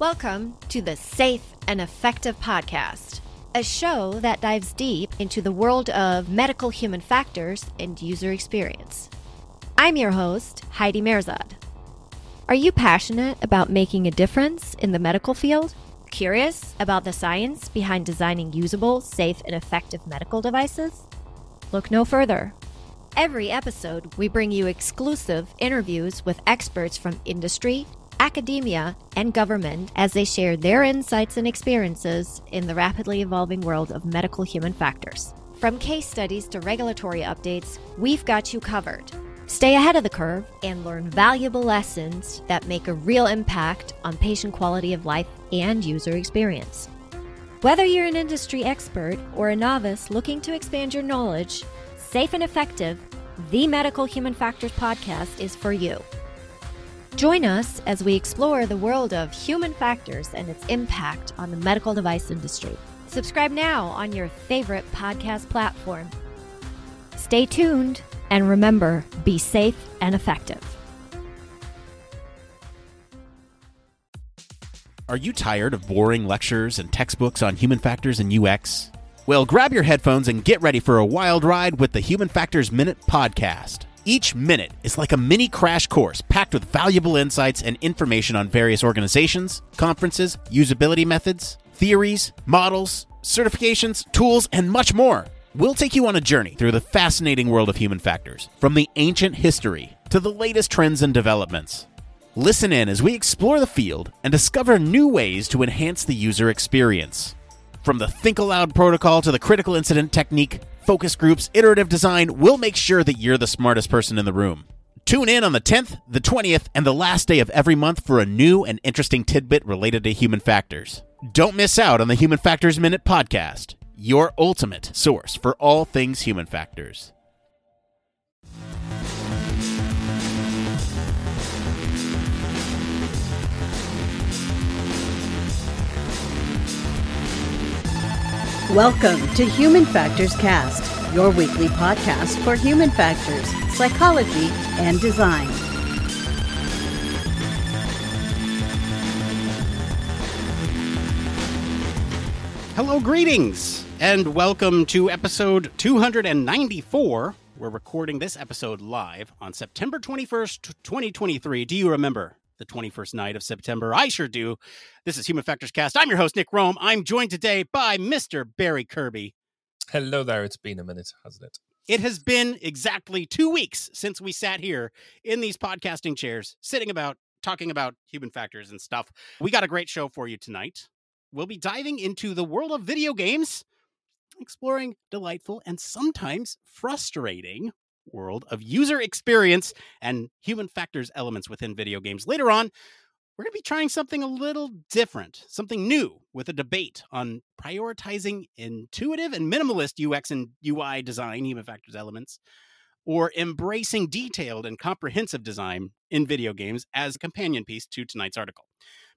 Welcome to the Safe and Effective Podcast, a show that dives deep into the world of medical human factors and user experience. I'm your host, Heidi Mehrzad. Are you passionate about making a difference in the medical field? Curious about the science behind designing usable, safe, and effective medical devices? Look no further. Every episode, we bring you exclusive interviews with experts from industry, academia, and government as they share their insights and experiences in the rapidly evolving world of medical human factors. From case studies to regulatory updates, we've got you covered. Stay ahead of the curve and learn valuable lessons that make a real impact on patient quality of life and user experience. Whether you're an industry expert or a novice looking to expand your knowledge, Safe and Effective, the Medical Human Factors podcast is for you. Join us as we explore the world of human factors and its impact on the medical device industry. Subscribe now on your favorite podcast platform. Stay tuned and remember be safe and effective. Are you tired of boring lectures and textbooks on human factors and UX? Well, grab your headphones and get ready for a wild ride with the Human Factors Minute podcast. Each minute is like a mini crash course packed with valuable insights and information on various organizations, conferences, usability methods, theories, models, certifications, tools, and much more. We'll take you on a journey through the fascinating world of human factors, from the ancient history to the latest trends and developments. Listen in as we explore the field and discover new ways to enhance the user experience. From the Think Aloud protocol to the critical incident technique, focus groups, iterative design, we'll make sure that you're the smartest person in the room. Tune in on the 10th, the 20th, and the last day of every month for a new and interesting tidbit related to human factors. Don't miss out on the Human Factors Minute podcast, your ultimate source for all things human factors. Welcome to Human Factors Cast, your weekly podcast for human factors, psychology, and design. Hello, greetings, and welcome to episode 294. We're recording this episode live on September 21st, 2023. Do you remember the 21st night of September? I sure do. This is Human Factors Cast. I'm your host, Nick Roome. I'm joined today by Mr. Barry Kirby. Hello there. It's been a minute, hasn't it? It has been exactly two weeks since we sat here in these podcasting chairs, sitting about, talking about human factors and stuff. We got a great show for you tonight. We'll be diving into the world of video games, exploring delightful and sometimes frustrating world of user experience and human factors elements within video games. Later on, we're going to be trying something a little different, something new with a debate on prioritizing intuitive and minimalist UX and UI design, human factors elements, or embracing detailed and comprehensive design in video games as a companion piece to tonight's article.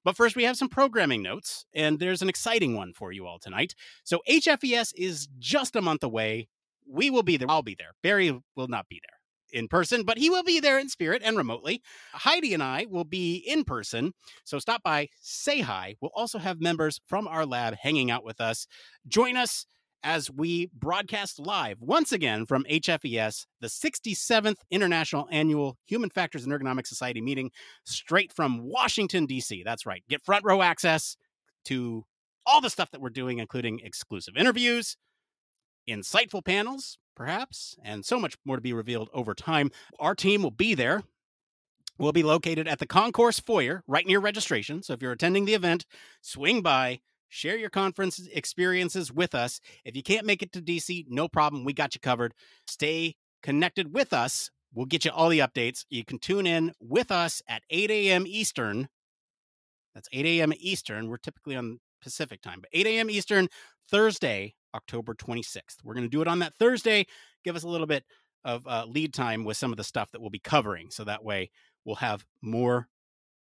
But first, we have some programming notes, and there's an exciting one for you all tonight. So, HFES is just a month away. We will be there. I'll be there. Barry will not be there in person, but he will be there in spirit and remotely. Heidi and I will be in person. So stop by, say hi. We'll also have members from our lab hanging out with us. Join us as we broadcast live once again from HFES, the 67th International Annual Human Factors and Ergonomic Society meeting, straight from Washington, D.C. That's right. Get front row access to all the stuff that we're doing, including exclusive interviews, insightful panels, perhaps, and so much more to be revealed over time. Our team will be there. We'll be located at the concourse foyer right near registration. So if you're attending the event, swing by, share your conference experiences with us. If you can't make it to DC, no problem. We got you covered. Stay connected with us. We'll get you all the updates. You can tune in with us at 8 a.m. Eastern. That's 8 a.m. Eastern. We're typically on Pacific time, but 8 a.m. Eastern, Thursday, October 26th. We're going to do it on that Thursday. Give us a little bit of uh, lead time with some of the stuff that we'll be covering. So that way we'll have more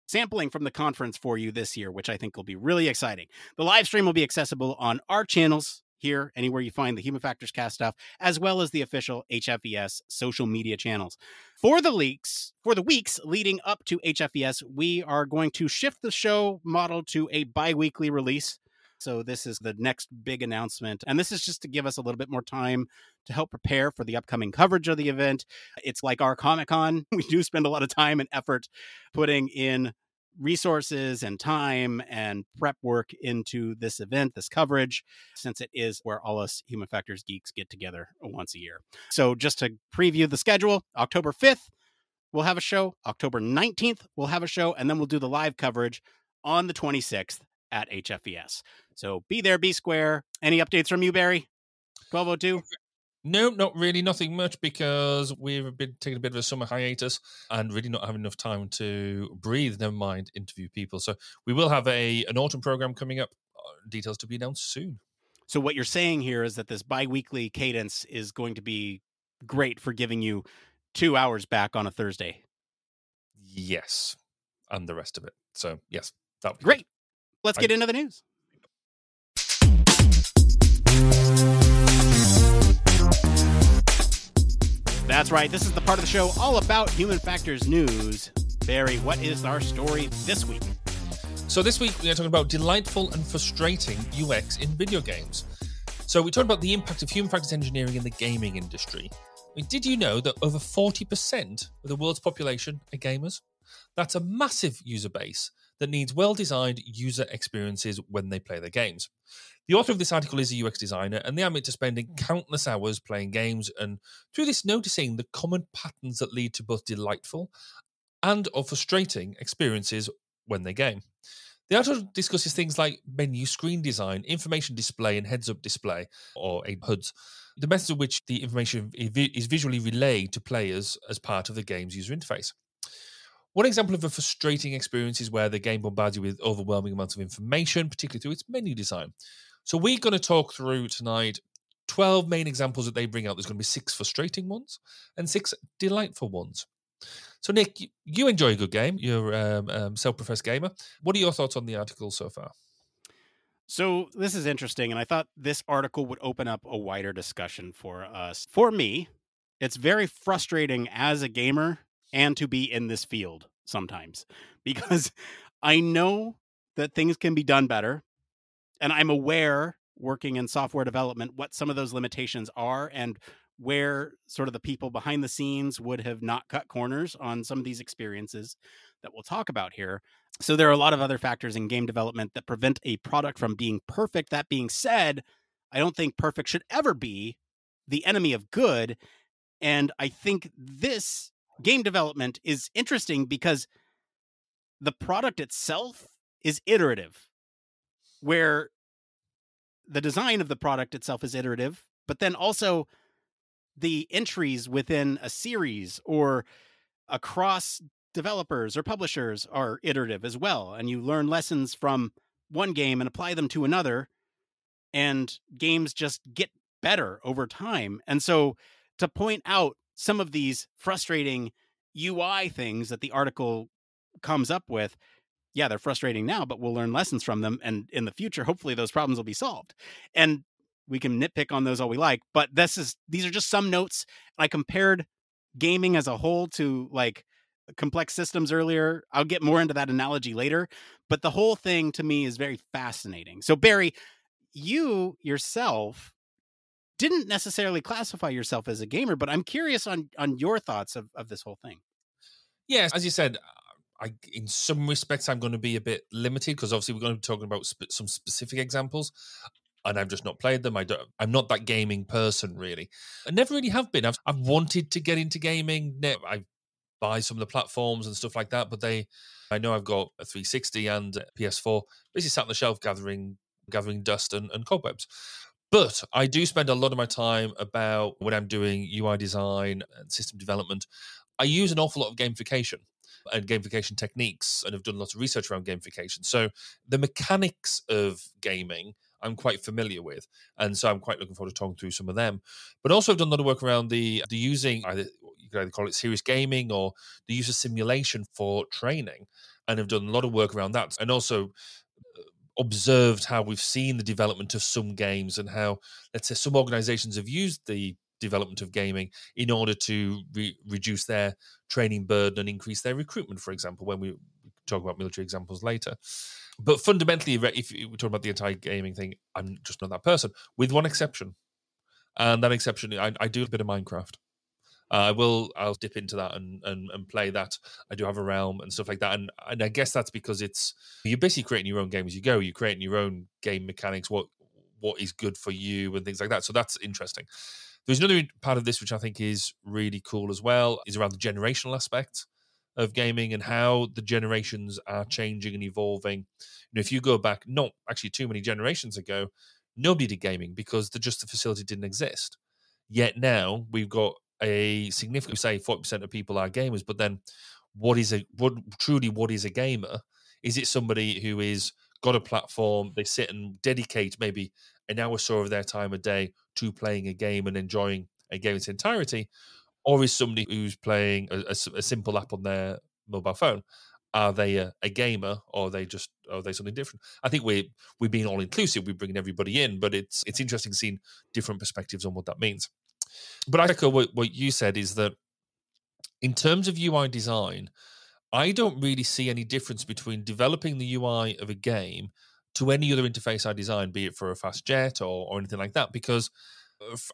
sampling from the conference for you this year, which I think will be really exciting. The live stream will be accessible on our channels here, anywhere you find the Human Factors Cast stuff, as well as the official HFES social media channels. For the leaks, for the weeks leading up to HFES, we are going to shift the show model to a bi weekly release. So, this is the next big announcement. And this is just to give us a little bit more time to help prepare for the upcoming coverage of the event. It's like our Comic Con. We do spend a lot of time and effort putting in resources and time and prep work into this event, this coverage, since it is where all us human factors geeks get together once a year. So, just to preview the schedule, October 5th, we'll have a show. October 19th, we'll have a show. And then we'll do the live coverage on the 26th at HFES. So, be there, be square. Any updates from you, Barry? 1202? No, not really. Nothing much because we've been taking a bit of a summer hiatus and really not having enough time to breathe. Never mind interview people. So we will have a an autumn program coming up. Uh, details to be announced soon. So what you're saying here is that this biweekly cadence is going to be great for giving you two hours back on a Thursday. Yes, and the rest of it. So yes, that would be great. Good. Let's get into the news. That's right. This is the part of the show all about human factors news. Barry, what is our story this week? So, this week we are talking about delightful and frustrating UX in video games. So, we talked about the impact of human factors engineering in the gaming industry. I mean, did you know that over 40% of the world's population are gamers? That's a massive user base that needs well designed user experiences when they play their games. The author of this article is a UX designer, and they admit to spending hmm. countless hours playing games and through this noticing the common patterns that lead to both delightful and or frustrating experiences when they game. The article discusses things like menu screen design, information display, and heads up display, or a HUDs, the methods in which the information is visually relayed to players as part of the game's user interface. One example of a frustrating experience is where the game bombards you with overwhelming amounts of information, particularly through its menu design. So we're going to talk through tonight 12 main examples that they bring out. There's going to be six frustrating ones and six delightful ones. So, Nick, you enjoy a good game. You're a um, um, self professed gamer. What are your thoughts on the article so far? So, this is interesting. And I thought this article would open up a wider discussion for us. For me, it's very frustrating as a gamer and to be in this field sometimes because I know that things can be done better and I'm aware working in software development what some of those limitations are and where sort of the people behind the scenes would have not cut corners on some of these experiences that we'll talk about here. So there are a lot of other factors in game development that prevent a product from being perfect. That being said, I don't think perfect should ever be the enemy of good. And I think this game development is interesting because the product itself is iterative where the design of the product itself is iterative, but then also the entries within a series or across developers or publishers are iterative as well. And you learn lessons from one game and apply them to another. And games just get better over time. And so to point out some of these frustrating UI things that the article comes up with, yeah, they're frustrating now, but we'll learn lessons from them. And in the future, hopefully those problems will be solved. And we can nitpick on those all we like, but this is these are just some notes. I compared gaming as a whole to like complex systems earlier. I'll get more into that analogy later, but the whole thing to me is very fascinating. So Barry, you yourself didn't necessarily classify yourself as a gamer, but I'm curious on on your thoughts of, of this whole thing. Yes, as you said, I, in some respects, I'm going to be a bit limited because obviously we're going to be talking about sp- some specific examples, and I've just not played them. I don't. I'm not that gaming person really. I never really have been. I've I've wanted to get into gaming. I buy some of the platforms and stuff like that, but they. I know I've got a 360 and a PS4 basically sat on the shelf gathering gathering dust and, and cobwebs. But I do spend a lot of my time about when I'm doing UI design and system development. I use an awful lot of gamification and gamification techniques and have done lots of research around gamification. So the mechanics of gaming I'm quite familiar with, and so I'm quite looking forward to talking through some of them. But also, I've done a lot of work around the the using either you could either call it serious gaming or the use of simulation for training, and have done a lot of work around that, and also uh, observed how we've seen the development of some games and how, let's say, some organizations have used the development of gaming in order to re- reduce their training burden and increase their recruitment, for example, when we talk about military examples later. But fundamentally, if we talk about the entire gaming thing, I'm just not that person, with one exception. And that exception, I, I do a bit of Minecraft. Uh, I will. I'll dip into that and, and and play that. I do have a realm and stuff like that, and and I guess that's because it's you're basically creating your own game as you go. You're creating your own game mechanics. What what is good for you and things like that. So that's interesting. There's another part of this which I think is really cool as well. Is around the generational aspect of gaming and how the generations are changing and evolving. You know, if you go back, not actually too many generations ago, nobody did gaming because the just the facility didn't exist. Yet now we've got a significant say 40% of people are gamers but then what is a what truly what is a gamer? Is it somebody who is got a platform they sit and dedicate maybe an hour or so of their time a day to playing a game and enjoying a game in its entirety? Or is somebody who's playing a, a, a simple app on their mobile phone are they a, a, gamer or are they just are they something different? I think we're we're being all inclusive we're bringing everybody in but it's it's interesting seeing different perspectives on what that means but I echo what, what you said is that in terms of UI design, I don't really see any difference between developing the UI of a game to any other interface I design, be it for a fast jet or, or anything like that, because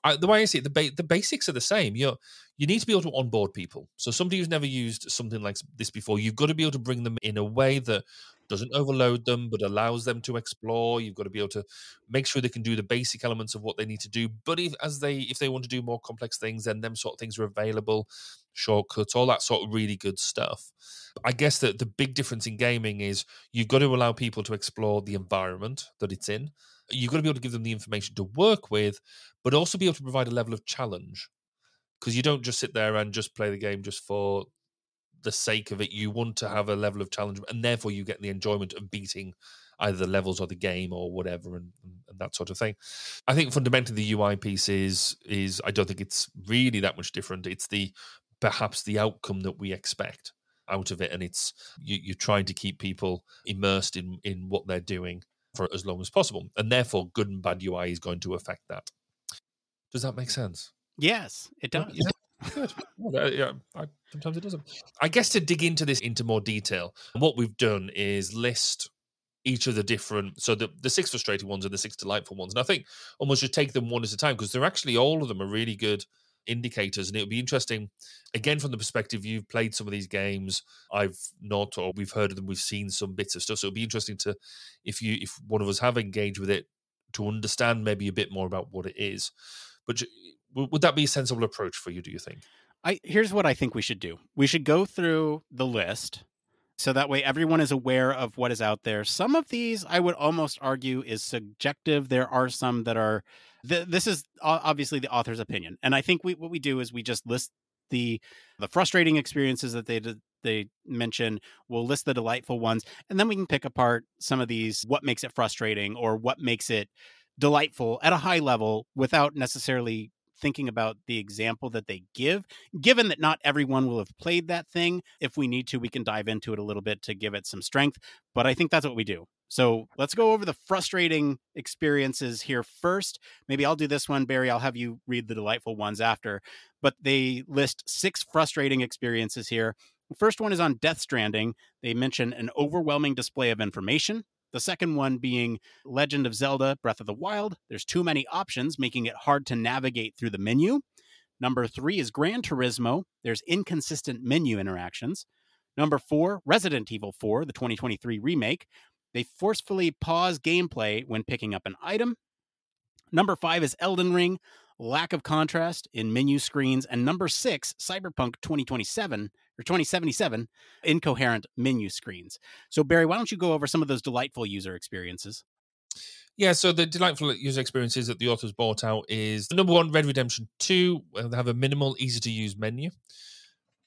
uh, the way I see it, the, ba- the basics are the same. You you need to be able to onboard people. So somebody who's never used something like this before, you've got to be able to bring them in a way that doesn't overload them but allows them to explore you've got to be able to make sure they can do the basic elements of what they need to do but if as they if they want to do more complex things then them sort of things are available shortcuts all that sort of really good stuff i guess that the big difference in gaming is you've got to allow people to explore the environment that it's in you've got to be able to give them the information to work with but also be able to provide a level of challenge because you don't just sit there and just play the game just for the sake of it. You want to have a level of challenge, and therefore you get the enjoyment of beating either the levels or the game or whatever, and, and that sort of thing. I think fundamentally the UI piece is is I don't think it's really that much different. It's the perhaps the outcome that we expect out of it, and it's you, you're trying to keep people immersed in in what they're doing for as long as possible, and therefore good and bad UI is going to affect that. Does that make sense? Yes, it does. Yeah. Good. Well, uh, yeah, I, sometimes it doesn't. I guess to dig into this into more detail, what we've done is list each of the different so the, the six frustrating ones and the six delightful ones and i think almost just take them one at a time because they're actually all of them are really good indicators and it would be interesting again from the perspective you've played some of these games i've not or we've heard of them we've seen some bits of stuff so it'd be interesting to if you if one of us have engaged with it to understand maybe a bit more about what it is but would that be a sensible approach for you? Do you think? I here's what I think we should do. We should go through the list so that way everyone is aware of what is out there. Some of these I would almost argue is subjective. There are some that are th- this is obviously the author's opinion. And I think we what we do is we just list the the frustrating experiences that they they mention. We'll list the delightful ones and then we can pick apart some of these what makes it frustrating or what makes it delightful at a high level without necessarily thinking about the example that they give. Given that not everyone will have played that thing, if we need to, we can dive into it a little bit to give it some strength. But I think that's what we do. So let's go over the frustrating experiences here first. Maybe I'll do this one, Barry. I'll have you read the delightful ones after. But they list six frustrating experiences here. The first one is on Death Stranding. They mention an overwhelming display of information, the second one being Legend of Zelda Breath of the Wild. There's too many options, making it hard to navigate through the menu. Number three is Gran Turismo. There's inconsistent menu interactions. Number four, Resident Evil 4, the 2023 remake. They forcefully pause gameplay when picking up an item. Number five is Elden Ring, lack of contrast in menu screens. And number six, Cyberpunk 2027 or 2077 incoherent menu screens. So, Barry, why don't you go over some of those delightful user experiences? Yeah, so the delightful user experiences that the authors brought out is number one, Red Redemption 2. They have a minimal, easy to use menu.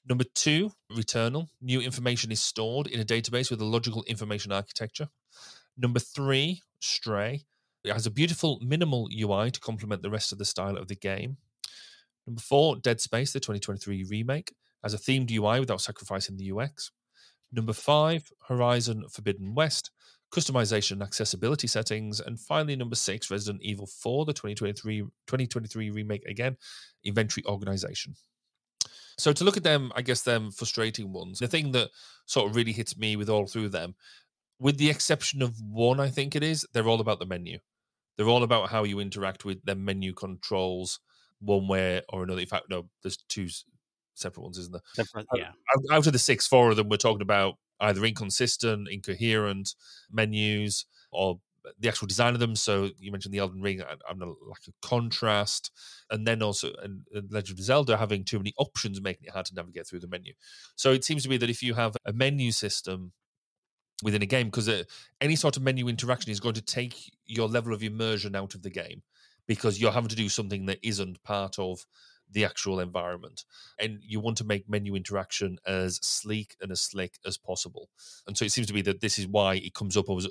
Number two, Returnal. New information is stored in a database with a logical information architecture. Number three, Stray. It has a beautiful, minimal UI to complement the rest of the style of the game. Number four, Dead Space, the 2023 remake as a themed UI without sacrificing the UX. Number five, Horizon Forbidden West customization and accessibility settings. And finally, number six, Resident Evil 4, the 2023, 2023 remake again, inventory organization. So to look at them, I guess them frustrating ones. The thing that sort of really hits me with all through them, with the exception of one, I think it is, they're all about the menu. They're all about how you interact with their menu controls one way or another. In fact, no, there's two separate ones, isn't there? Separate, yeah. Out, out of the six, four of them we're talking about either inconsistent, incoherent menus, or the actual design of them. So you mentioned the Elden Ring, I'm a lack of contrast, and then also and, and Legend of Zelda having too many options, making it hard to navigate through the menu. So it seems to me that if you have a menu system within a game, because uh, any sort of menu interaction is going to take your level of immersion out of the game, because you're having to do something that isn't part of the actual environment. And you want to make menu interaction as sleek and as slick as possible. And so it seems to be that this is why it comes up as.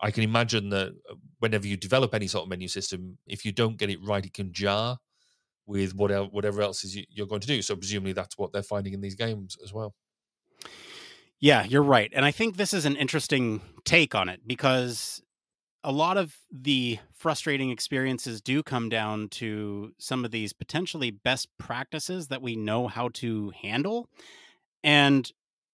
I can imagine that uh, whenever you develop any sort of menu system, if you don't get it right, it can jar with whatever whatever else is you're going to do. So presumably that's what they're finding in these games as well. Yeah, you're right. And I think this is an interesting take on it because a lot of the frustrating experiences do come down to some of these potentially best practices that we know how to handle. And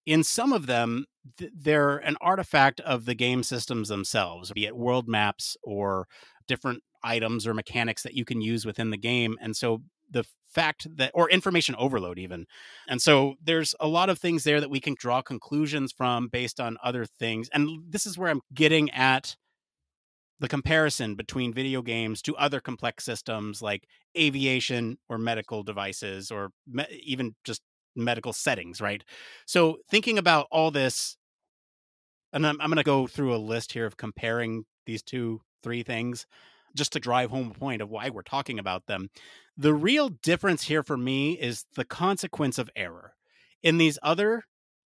in some of them, th- they're an artifact of the game systems themselves, be it world maps or different items or mechanics that you can use within the game. And so the fact that, or information overload, even. And so there's a lot of things there that we can draw conclusions from based on other things. And this is where I'm getting at the comparison between video games to other complex systems like aviation or medical devices or me- even just medical settings, right? So thinking about all this, and I'm, I'm going to go through a list here of comparing these two, three things just to drive home a point of why we're talking about them. The real difference here for me is the consequence of error. In these other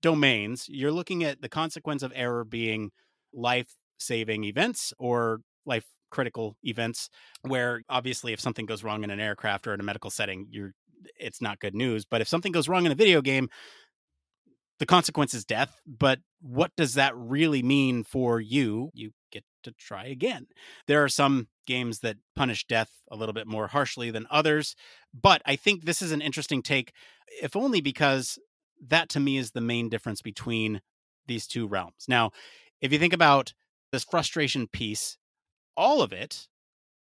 domains, you're looking at the consequence of error being life saving events or life critical events where obviously if something goes wrong in an aircraft or in a medical setting you're it's not good news but if something goes wrong in a video game the consequence is death but what does that really mean for you you get to try again there are some games that punish death a little bit more harshly than others but i think this is an interesting take if only because that to me is the main difference between these two realms now if you think about this frustration piece, all of it,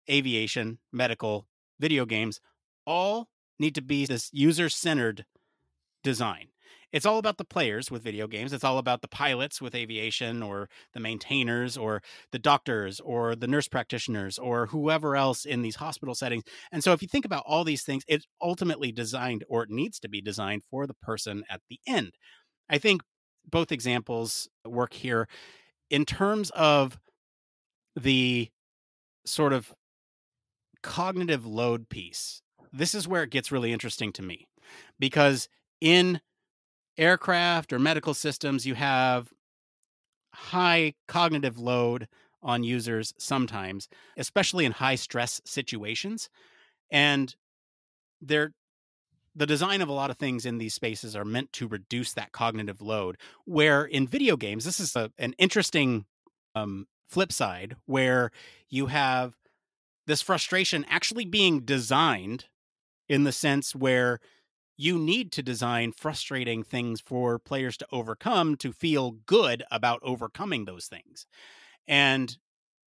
aviation, medical, video games, all need to be this user centered design. It's all about the players with video games. It's all about the pilots with aviation or the maintainers or the doctors or the nurse practitioners or whoever else in these hospital settings. And so if you think about all these things, it's ultimately designed or it needs to be designed for the person at the end. I think both examples work here in terms of the sort of cognitive load piece, this is where it gets really interesting to me because in aircraft or medical systems, you have high cognitive load on users sometimes, especially in high stress situations. And they're the design of a lot of things in these spaces are meant to reduce that cognitive load. Where in video games, this is a, an interesting um, flip side where you have this frustration actually being designed in the sense where you need to design frustrating things for players to overcome to feel good about overcoming those things. And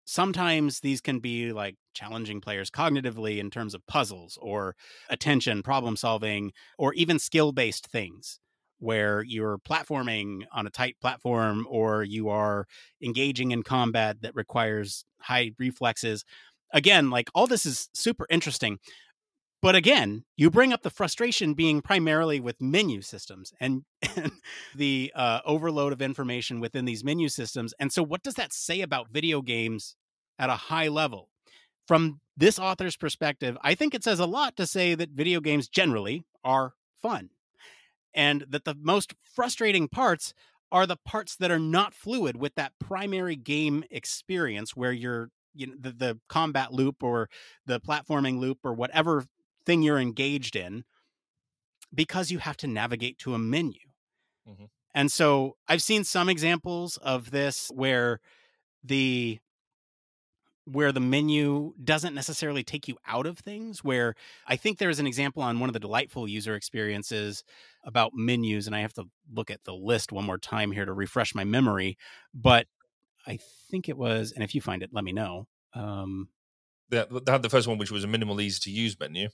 sometimes these can be like challenging players cognitively in terms of puzzles or attention, problem solving, or even skill based things where you're platforming on a tight platform or you are engaging in combat that requires high reflexes. Again, like all this is super interesting. But again, you bring up the frustration being primarily with menu systems and, and the uh, overload of information within these menu systems. And so, what does that say about video games at a high level? From this author's perspective, I think it says a lot to say that video games generally are fun and that the most frustrating parts are the parts that are not fluid with that primary game experience where you're you know the, the combat loop or the platforming loop or whatever thing you're engaged in because you have to navigate to a menu. Mm-hmm. And so I've seen some examples of this where the where the menu doesn't necessarily take you out of things where i think there's an example on one of the delightful user experiences about menus and i have to look at the list one more time here to refresh my memory but i think it was and if you find it let me know um they had the first one which was a minimal easy to use menu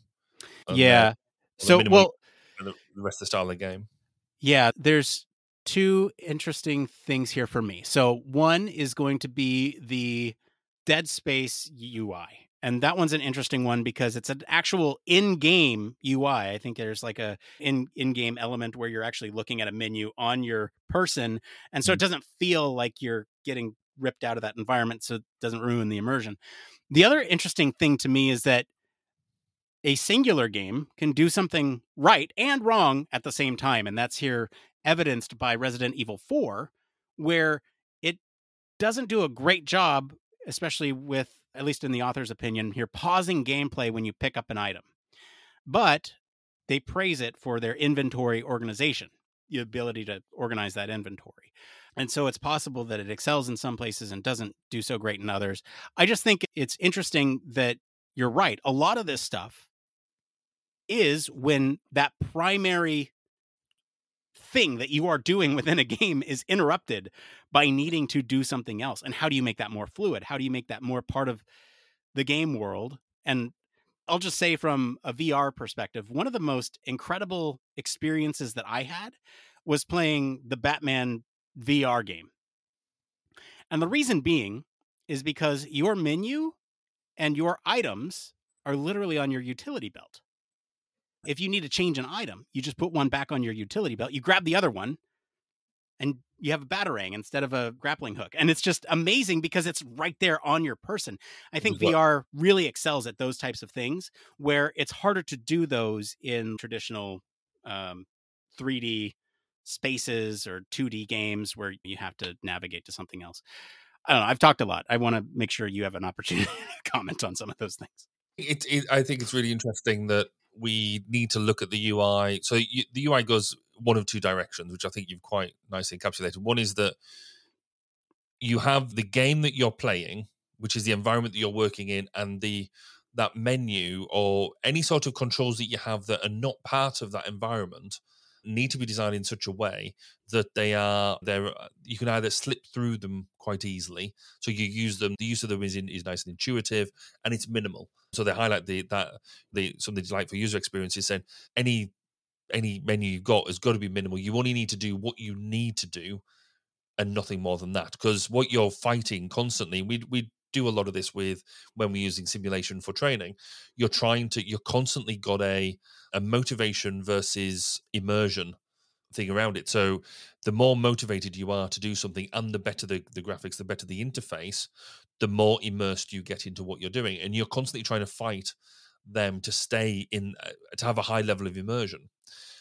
yeah so well the rest of the style of the game yeah there's two interesting things here for me so one is going to be the Dead Space UI. And that one's an interesting one because it's an actual in-game UI. I think there's like a in in-game element where you're actually looking at a menu on your person, and so mm-hmm. it doesn't feel like you're getting ripped out of that environment, so it doesn't ruin the immersion. The other interesting thing to me is that a singular game can do something right and wrong at the same time, and that's here evidenced by Resident Evil 4, where it doesn't do a great job especially with at least in the author's opinion here pausing gameplay when you pick up an item. But they praise it for their inventory organization the ability to organize that inventory. And so it's possible that it excels in some places and doesn't do so great in others. I just think it's interesting that you're right. A lot of this stuff is when that primary thing that you are doing within a game is interrupted by needing to do something else. And how do you make that more fluid? How do you make that more part of the game world? And I'll just say from a VR perspective, one of the most incredible experiences that I had was playing the Batman VR game. And the reason being is because your menu and your items are literally on your utility belt. If you need to change an item, you just put one back on your utility belt. You grab the other one and you have a batarang instead of a grappling hook. And it's just amazing because it's right there on your person. I think VR really excels at those types of things where it's harder to do those in traditional um, 3D spaces or 2D games where you have to navigate to something else. I don't know. I've talked a lot. I want to make sure you have an opportunity to comment on some of those things. It, it, I think it's really interesting that we need to look at the UI. So you, the UI goes one of two directions, which I think you've quite nicely encapsulated. One is that you have the game that you're playing, which is the environment that you're working in, and the that menu or any sort of controls that you have that are not part of that environment need to be designed in such a way that they are there uh, you can either slip through them quite easily so you use them the use of them is, in, is nice and intuitive and it's minimal. So they highlight the that the some of the delightful user experiences saying any any menu you've got has got to be minimal. You only need to do what you need to do and nothing more than that because what you're fighting constantly we we do a lot of this with when we're using simulation for training you're trying to you're constantly got a a motivation versus immersion thing around it. So the more motivated you are to do something and the better the, the graphics the better the interface the more immersed you get into what you're doing and you're constantly trying to fight them to stay in uh, to have a high level of immersion.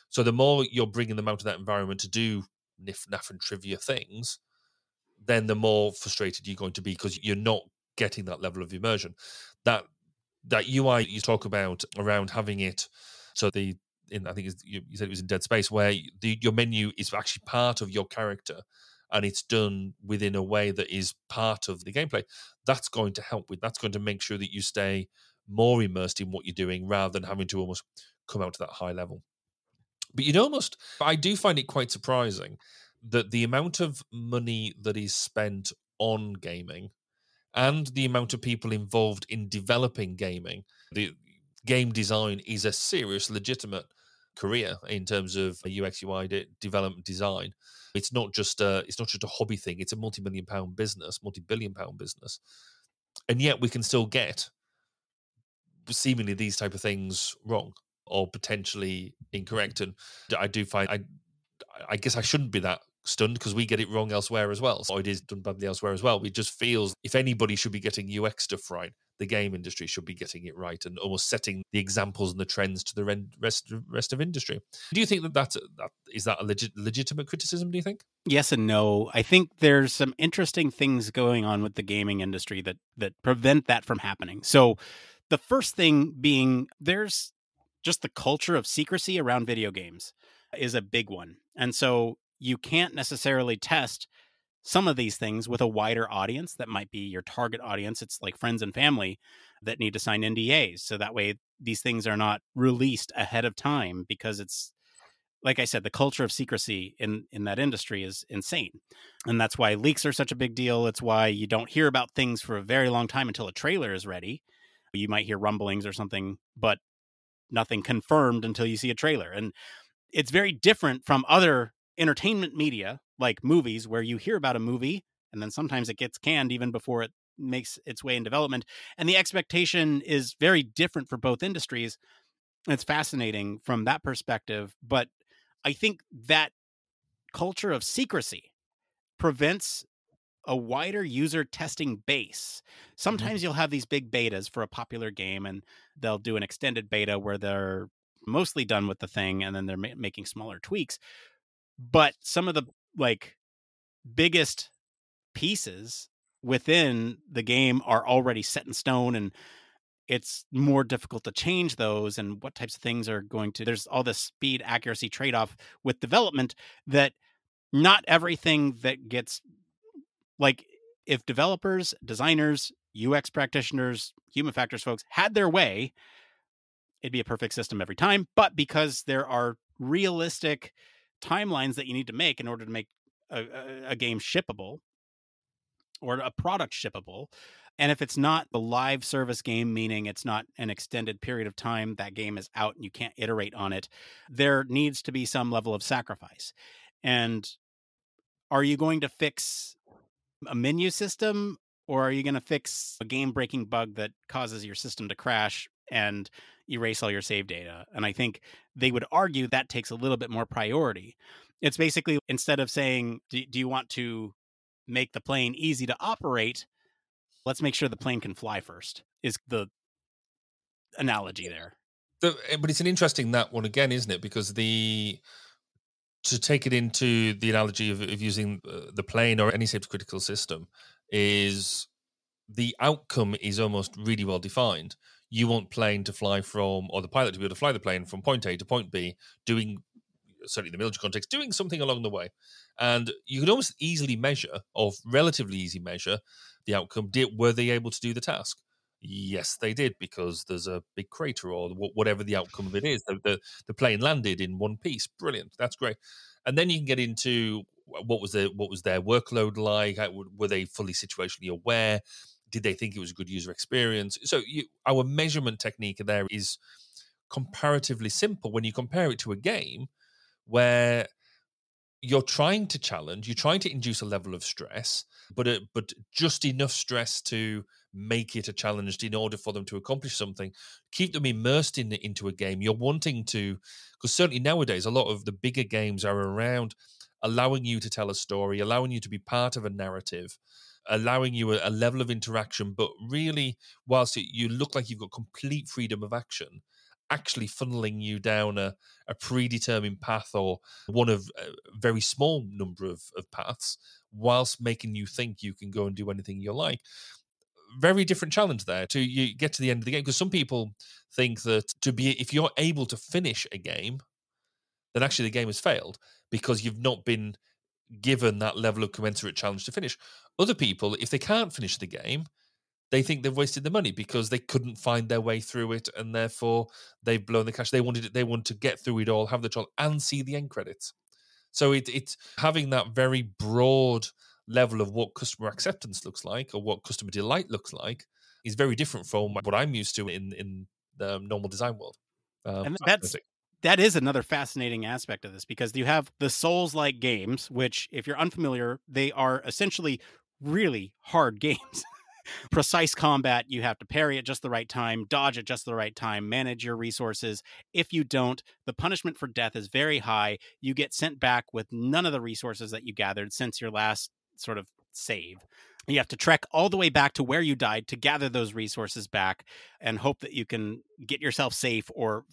So the more you're bringing them out of that environment to do nif naff and trivia things then the more frustrated you're going to be because you're not getting that level of immersion. That that UI you talk about around having it so the in I think you, said it was in Dead Space where the, your menu is actually part of your character and it's done within a way that is part of the gameplay. That's going to help with that's going to make sure that you stay more immersed in what you're doing rather than having to almost come out to that high level. But you'd almost I do find it quite surprising that the amount of money that is spent on gaming and the amount of people involved in developing gaming. The game design is a serious, legitimate career in terms of UX UI de- development design. It's not just a it's not just a hobby thing. It's a multi-million pound business, multi-billion pound business, and yet we can still get seemingly these type of things wrong or potentially incorrect. And I do find I I guess I shouldn't be that stunned because we get it wrong elsewhere as well. So it is done badly elsewhere as well. It just feels if anybody should be getting UX stuff right, the game industry should be getting it right and almost setting the examples and the trends to the rest rest of industry. Do you think that that, is that a legit, legitimate criticism? Do you think? Yes and no. I think there's some interesting things going on with the gaming industry that that prevent that from happening. So the first thing being there's just the culture of secrecy around video games is a big one. And so you can't necessarily test some of these things with a wider audience that might be your target audience. It's like friends and family that need to sign NDAs. So that way these things are not released ahead of time because it's like I said, the culture of secrecy in in that industry is insane. And that's why leaks are such a big deal. It's why you don't hear about things for a very long time until a trailer is ready. You might hear rumblings or something, but nothing confirmed until you see a trailer. And it's very different from other entertainment media like movies where you hear about a movie and then sometimes it gets canned even before it makes its way in development. And the expectation is very different for both industries. It's fascinating from that perspective. But I think that culture of secrecy prevents a wider user testing base. Mm-hmm. Sometimes you'll have these big betas for a popular game and they'll do an extended beta where they're mostly done with the thing and then they're ma- making smaller tweaks. But some of the like biggest pieces within the game are already set in stone and it's more difficult to change those and what types of things are going to there's all this speed accuracy trade-off with development that not everything that gets like if developers designers ux practitioners human factors folks had their way it'd be a perfect system every time but because there are realistic timelines that you need to make in order to make a, a, a game shippable or a product shippable. And if it's not the live service game, meaning it's not an extended period of time, that game is out and you can't iterate on it, there needs to be some level of sacrifice. And are you going to fix a menu system or are you going to fix a game breaking bug that causes your system to crash and erase all your save data? And I think they would argue that takes a little bit more priority. It's basically instead of saying, do, do you want to make the plane easy to operate, let's make sure the plane can fly first, is the analogy there. The, eh, but it's an interesting that one again, isn't it? Because the to take it into the analogy of, of using uh, the plane or any safety critical system is the outcome is almost really well defined. You want plane to fly from, or the pilot to be able to fly the plane from point A to point B, doing certainly in the military context, doing something along the way. And you could almost easily measure, or relatively easy measure, the outcome. Did were they able to do the task? Yes, they did because there's a big crater or whatever the outcome of it is. The, the, the plane landed in one piece. Brilliant. That's great. And then you can get into what was their what was their workload like? Were they fully situationally aware? Did they think it was a good user experience? So you, our measurement technique there is comparatively simple when you compare it to a game where you're trying to challenge, you're trying to induce a level of stress, but uh, but just enough stress to make it a challenge in order for them to accomplish something. Keep them immersed in into a game. You're wanting to, because certainly nowadays a lot of the bigger games are around allowing you to tell a story, allowing you to be part of a narrative, allowing you a, a level of interaction. But really, whilst it, you look like you've got complete freedom of action, actually funneling you down a, a predetermined path or one of a very small number of, of paths whilst making you think you can go and do anything you like very different challenge there to you get to the end of the game because some people think that to be if you're able to finish a game then actually the game has failed because you've not been given that level of commensurate challenge to finish. Other people if they can't finish the game they think they've wasted the money because they couldn't find their way through it and therefore they've blown the cash. They wanted it they want to get through it all have the trial and see the end credits. So it, it's having that very broad level of what customer acceptance looks like or what customer delight looks like is very different from what i'm used to in in the normal design world. Um, and that's that is another fascinating aspect of this because you have the souls like games which if you're unfamiliar they are essentially really hard games precise combat, you have to parry at just the right time, dodge at just the right time, manage your resources. If you don't, the punishment for death is very high. You get sent back with none of the resources that you gathered since your last sort of save. You have to trek all the way back to where you died to gather those resources back and hope that you can get yourself safe or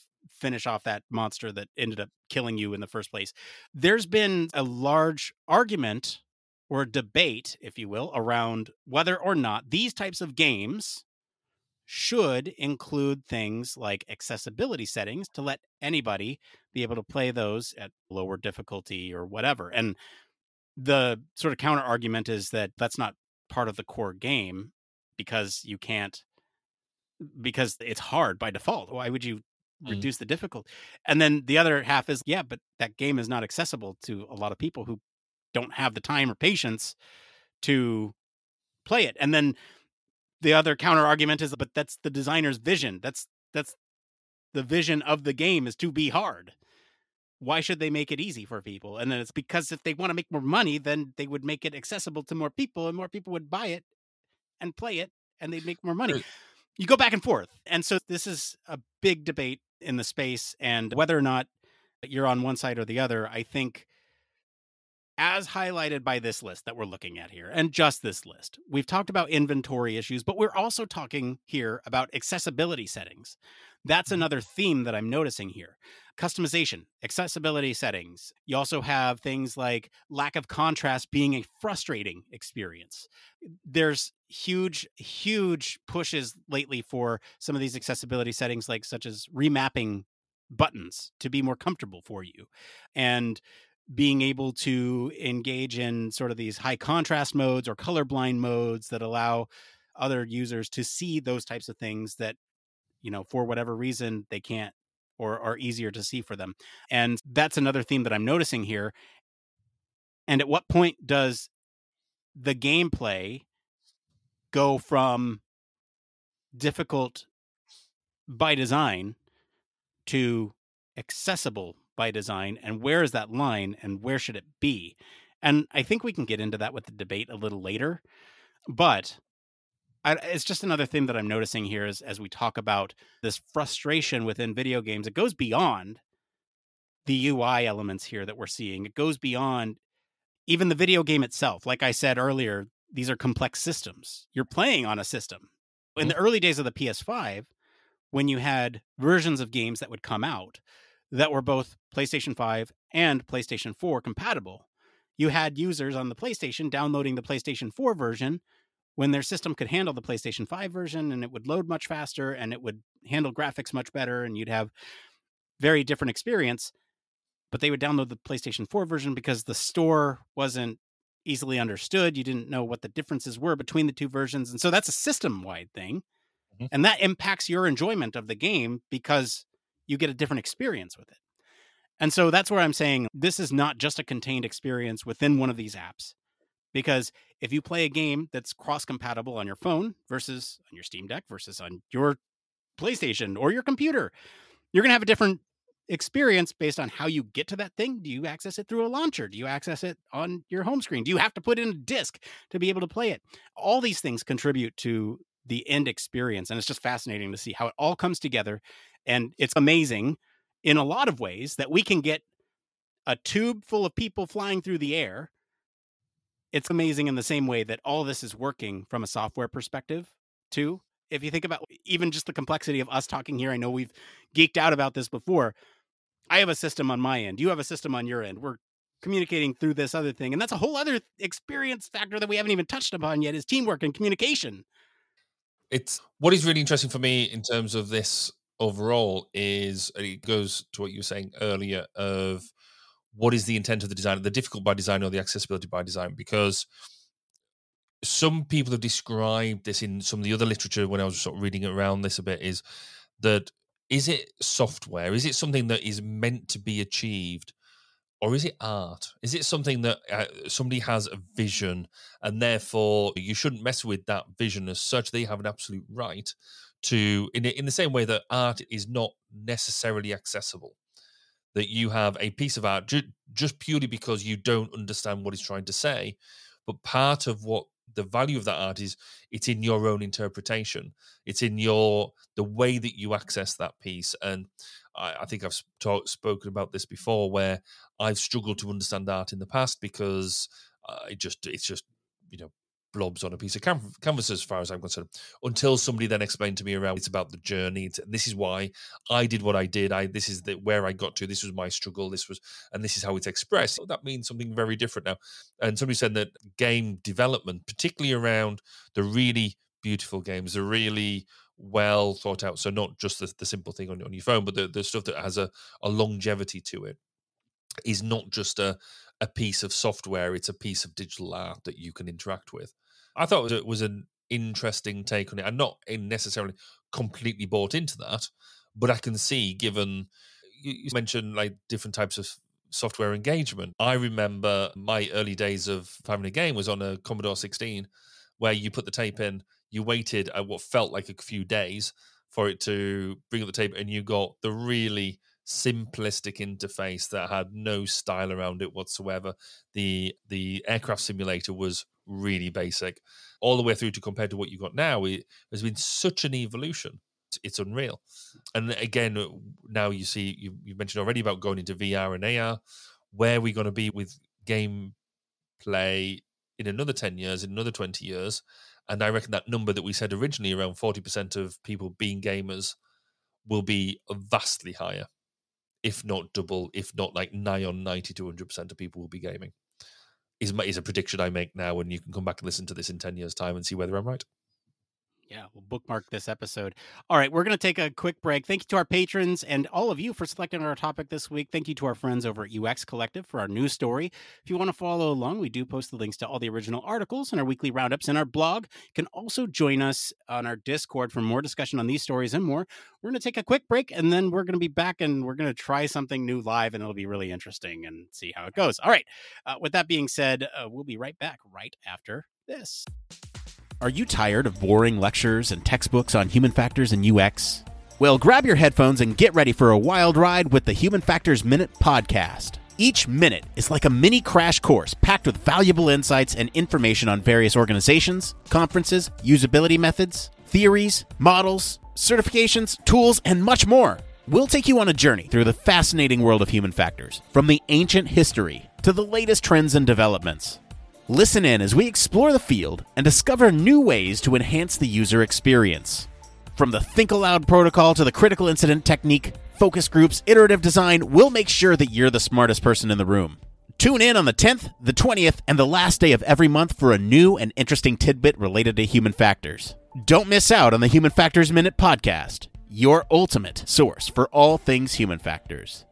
finish off that monster that ended up killing you in the first place. There's been a large argument or debate, if you will, around whether or not these types of games should include things like accessibility settings to let anybody be able to play those at lower difficulty or whatever. And the sort of counter argument is that that's not part of the core game because you can't because it's hard by default. Why would you Mm. reduce the difficulty? And then the other half is yeah, but that game is not accessible to a lot of people who don't have the time or patience to play it. And then the other counter argument is but that's the designer's vision. That's that's the vision of the game is to be hard. Why should they make it easy for people? And then it's because if they want to make more money, then they would make it accessible to more people and more people would buy it and play it and they'd make more money. You go back and forth. And so this is a big debate in the space and whether or not you're on one side or the other, I think as highlighted by this list that we're looking at here, and just this list, we've talked about inventory issues, but we're also talking here about accessibility settings. That's mm-hmm. another theme that I'm noticing here. Customization, accessibility settings. You also have things like lack of contrast being a frustrating experience. There's huge, huge pushes lately for some of these accessibility settings, like such as remapping buttons to be more comfortable for you. And being able to engage in sort of these high contrast modes or colorblind modes that allow other users to see those types of things that you know for whatever reason they can't or are easier to see for them. And that's another theme that i'm noticing here. And at what point does the gameplay go from difficult by design to accessible by design and where is that line and where should it be? And i think we can get into that with the debate a little later but I, it's just another thing that i'm noticing here is as we talk about this frustration within video games it goes beyond the ui elements here that we're seeing. It goes beyond even the video game itself. Like i said earlier these are complex systems. You're playing on a system. In mm-hmm. the early days of the ps5 when you had versions of games that would come out that were both PlayStation 5 and PlayStation 4 compatible. You had users on the PlayStation downloading the PlayStation 4 version when their system could handle the PlayStation 5 version and it would load much faster and it would handle graphics much better and you'd have very different experience but they would download the PlayStation 4 version because the store wasn't easily understood you didn't know what the differences were between the two versions and so that's a system wide thing Mhm. and that impacts your enjoyment of the game because you get a different experience with it. And so that's where I'm saying this is not just a contained experience within one of these apps. Because if you play a game that's cross compatible on your phone versus on your Steam Deck versus on your PlayStation or your computer, you're going to have a different experience based on how you get to that thing. Do you access it through a launcher? Do you access it on your home screen? Do you have to put in a disc to be able to play it? All these things contribute to the end experience. And it's just fascinating to see how it all comes together and it's amazing in a lot of ways that we can get a tube full of people flying through the air. It's amazing in the same way that all this is working from a software perspective, too. If you think about even just the complexity of us talking here, I know we've geeked out about this before. I have a system on my end, you have a system on your end. We're communicating through this other thing. And that's a whole other experience factor that we haven't even touched upon yet is teamwork and communication. It's what is really interesting for me in terms of this overall is it goes to what you were saying earlier of what is the intent of the design the difficult by design or the accessibility by design because some people have described this in some of the other literature when i was sort of reading around this a bit is that is it software? Is it something that is meant to be achieved or is it art? Is it something that uh, somebody has a vision and therefore you shouldn't mess with that vision as such? They have an absolute right to, in, in the same way that art is not necessarily accessible, that you have a piece of art ju- just purely because you don't understand what it's trying to say. But part of what the value of that art is it's in your own interpretation it's in your the way that you access that piece and i, I think i've talk, spoken about this before where i've struggled to understand art in the past because uh, it just it's just you know blobs on a piece of can- canvas as far as i'm concerned. Until somebody then explained to me around it's about the journey it's, this is why i did what i did i this is the where i got to this was my struggle this was and this is how it's expressed. So that means something very different now. And somebody said that game development particularly around the really beautiful games the really well thought out. So not just the, the simple thing on, on your phone, but the, the stuff that has a, a longevity to it is not just a, a piece of software, it's a piece of digital art that you can interact with. I thought it was an interesting take on it. I'm not necessarily completely bought into that, but I can see, given you mentioned like different types of software engagement. I remember my early days of having a game was on a Commodore 16, where you put the tape in, you waited at what felt like a few days for it to bring up the tape, and you got the really simplistic interface that had no style around it whatsoever. The the aircraft simulator was really basic, all the way through to compared to what you got now. It has been such an evolution. It's unreal. And again, uh, now you see you, you mentioned already about going into VR and AR. Where are we going to be with game play in another 10 years, in another 20 years? And I reckon that number that we said originally, around 40% of people being gamers, will be vastly higher if not double, if not like nigh on 90 to 100% of people will be gaming. Is, is a prediction I make now, and you can come back and listen to this in 10 years' time and see whether I'm right. Yeah, we'll bookmark this episode. All right, we're going to take a quick break. Thank you to our patrons and all of you for selecting our topic this week. Thank you to our friends over at UX Collective for our news story. If you want to follow along, we do post the links to all the original articles and our weekly roundups in our blog. You can also join us on our Discord for more discussion on these stories and more. We're going to take a quick break and then we're going to be back and we're going to try something new live and it'll be really interesting and see how it goes. All right, uh, with that being said, uh, we'll be right back right after this. Are you tired of boring lectures and textbooks on human factors and UX? Well, grab your headphones and get ready for a wild ride with the Human Factors Minute podcast. Each minute is like a mini crash course packed with valuable insights and information on various organizations, conferences, usability methods, theories, models, certifications, tools, and much more. We'll take you on a journey through the fascinating world of human factors, from the ancient history to the latest trends and developments. Listen in as we explore the field and discover new ways to enhance the user experience. From the Think Aloud protocol to the critical incident technique, focus groups, iterative design, we'll make sure that you're the smartest person in the room. Tune in on the 10th, the 20th, and the last day of every month for a new and interesting tidbit related to human factors. Don't miss out on the Human Factors Minute podcast, your ultimate source for all things human factors.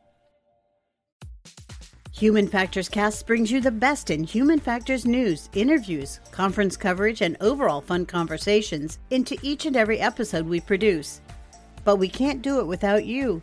Human Factors Cast brings you the best in human factors news, interviews, conference coverage, and overall fun conversations into each and every episode we produce. But we can't do it without you.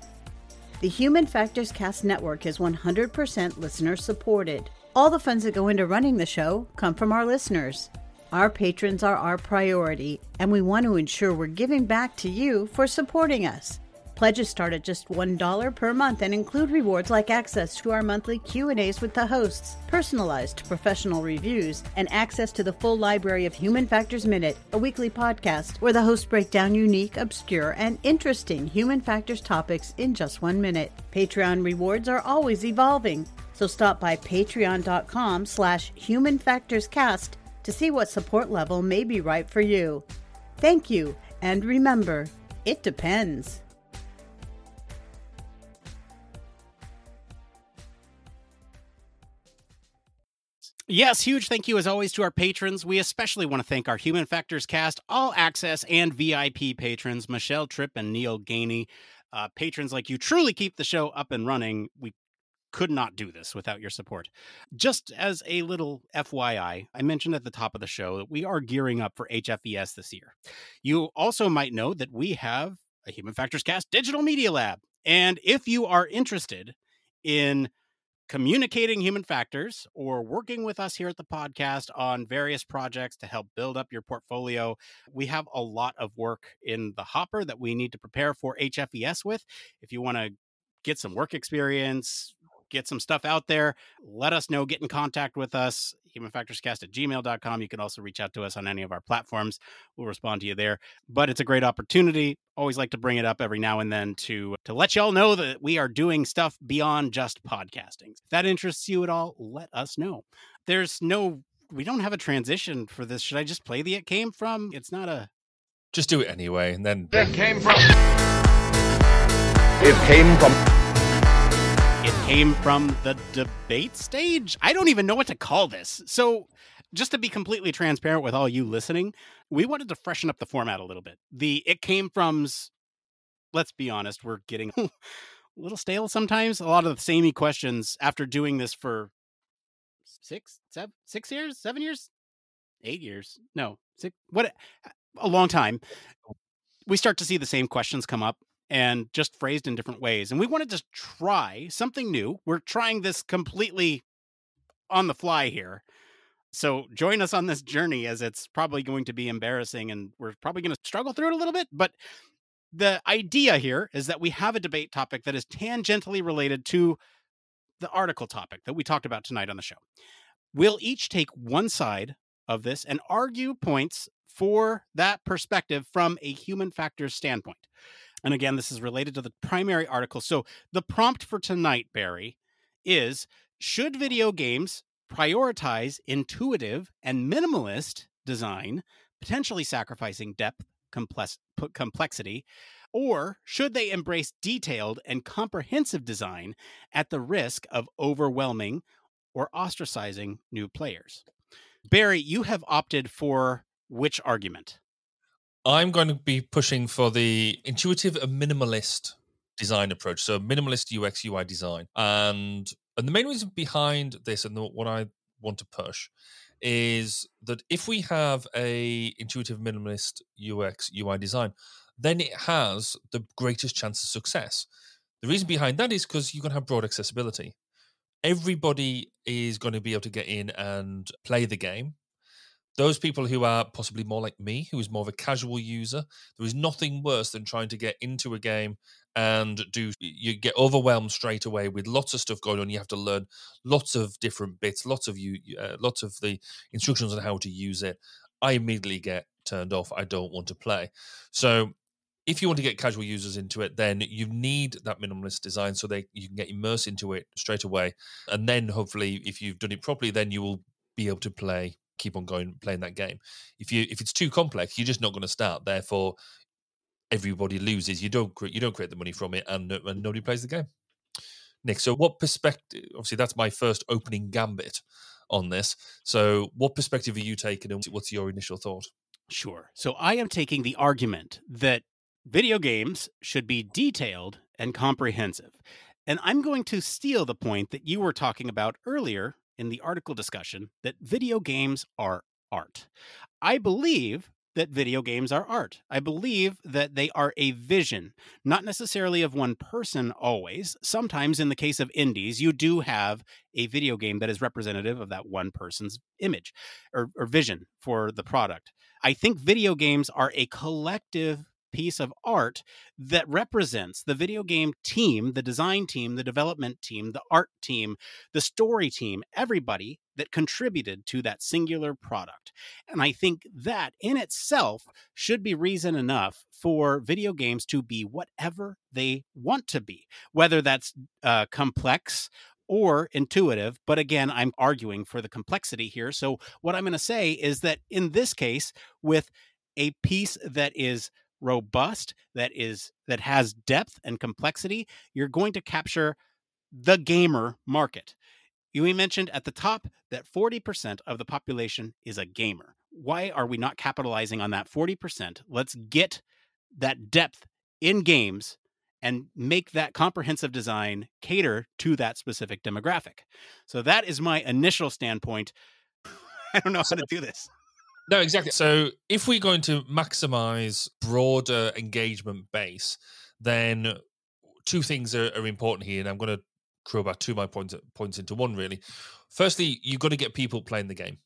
The Human Factors Cast network is 100% listener supported. All the funds that go into running the show come from our listeners. Our patrons are our priority, and we want to ensure we're giving back to you for supporting us. Pledges start at just $1 per month and include rewards like access to our monthly Q&As with the hosts, personalized professional reviews, and access to the full library of Human Factors Minute, a weekly podcast where the hosts break down unique, obscure, and interesting human factors topics in just 1 minute. Patreon rewards are always evolving, so stop by patreon.com slash humanfactorscast to see what support level may be right for you. Thank you, and remember, it depends. Yes, huge thank you as always to our patrons. We especially want to thank our Human Factors cast, all access and VIP patrons, Michelle Trip and Neil Ganey. Uh, patrons like you truly keep the show up and running. We could not do this without your support. Just as a little FYI, I mentioned at the top of the show that we are gearing up for HFES this year. You also might know that we have a Human Factors Cast Digital Media Lab. And if you are interested in communicating human factors or working with us here at the podcast on various projects to help build up your portfolio. We have a lot of work in the hopper that we need to prepare for HFES with. If you want to get some work experience, get some stuff out there, let us know. Get in contact with us, humanfactorscast at gmail.com. You can also reach out to us on any of our platforms. We'll respond to you there. But it's a great opportunity. Always like to bring it up every now and then to to let y'all know that we are doing stuff beyond just podcasting. If that interests you at all, let us know. There's no we don't have a transition for this. Should I just play the it came from? It's not a just do it anyway and then it came from it came from it came from the debate stage. I don't even know what to call this. So just to be completely transparent with all you listening, we wanted to freshen up the format a little bit. The it came from's let's be honest, we're getting a little stale sometimes. A lot of the samey questions after doing this for six, seven, six years, seven years, eight years. No, six, what, a long time. We start to see the same questions come up and just phrased in different ways. And we wanted to try something new. We're trying this completely on the fly here. So join us on this journey as it's probably going to be embarrassing and we're probably going to struggle through it a little bit. But the idea here is that we have a debate topic that is tangentially related to the article topic that we talked about tonight on the show. We'll each take one side of this and argue points for that perspective from a human factors standpoint. And again, this is related to the primary article. So the prompt for tonight, Barry, is should video games prioritize intuitive and minimalist design, potentially sacrificing depth, complex, complexity, or should they embrace detailed and comprehensive design at the risk of overwhelming or ostracizing new players? Barry, you have opted for which argument? I'm going to be pushing for the intuitive and minimalist design approach. So minimalist UX UI design. And and the main reason behind this and the, what I want to push is that if we have a intuitive minimalist UX UI design, then it has the greatest chance of success. The reason behind that is because you're going to have broad accessibility. Everybody is going to be able to get in and play the game those people who are possibly more like me, who is more of a casual user, there is nothing worse than trying to get into a game and do you get overwhelmed straight away with lots of stuff going on. You have to learn lots of different bits, lots of you, uh, lots of the instructions on how to use it. I immediately get turned off. I don't want to play. So if you want to get casual users into it, then you need that minimalist design so they you can get immersed into it straight away. And then hopefully, if you've done it properly, then you will be able to play keep on going playing that game. If you if it's too complex, you're just not going to start. Therefore, everybody loses. You don't you don't create the money from it, and, and nobody plays the game. Nick, so what perspective? Obviously, that's my first opening gambit on this. So, what perspective are you taking, and what's your initial thought? Sure. So, I am taking the argument that video games should be detailed and comprehensive. And I'm going to steal the point that you were talking about earlier in the article discussion that video games are art. I believe that video games are art. I believe that they are a vision, not necessarily of one person always. Sometimes, in the case of indies, you do have a video game that is representative of that one person's image or, or vision for the product. I think video games are a collective piece of art that represents the video game team, the design team, the development team, the art team, the story team, everybody that contributed to that singular product. And I think that in itself should be reason enough for video games to be whatever they want to be, whether that's uh, complex or intuitive. But again, I'm arguing for the complexity here. So, what I'm going to say is that in this case, with a piece that is robust that is that has depth and complexity you're going to capture the gamer market. You mentioned at the top that 40% of the population is a gamer. Why are we not capitalizing on that 40% let's get that depth in games and make that comprehensive design cater to that specific demographic. So that is my initial standpoint. I don't know how to do this no, exactly. So if we're going to maximize broader engagement base, then two things are, are important here, and I'm going to crew about two of my points points into one. Really, firstly, you've got to get people playing the game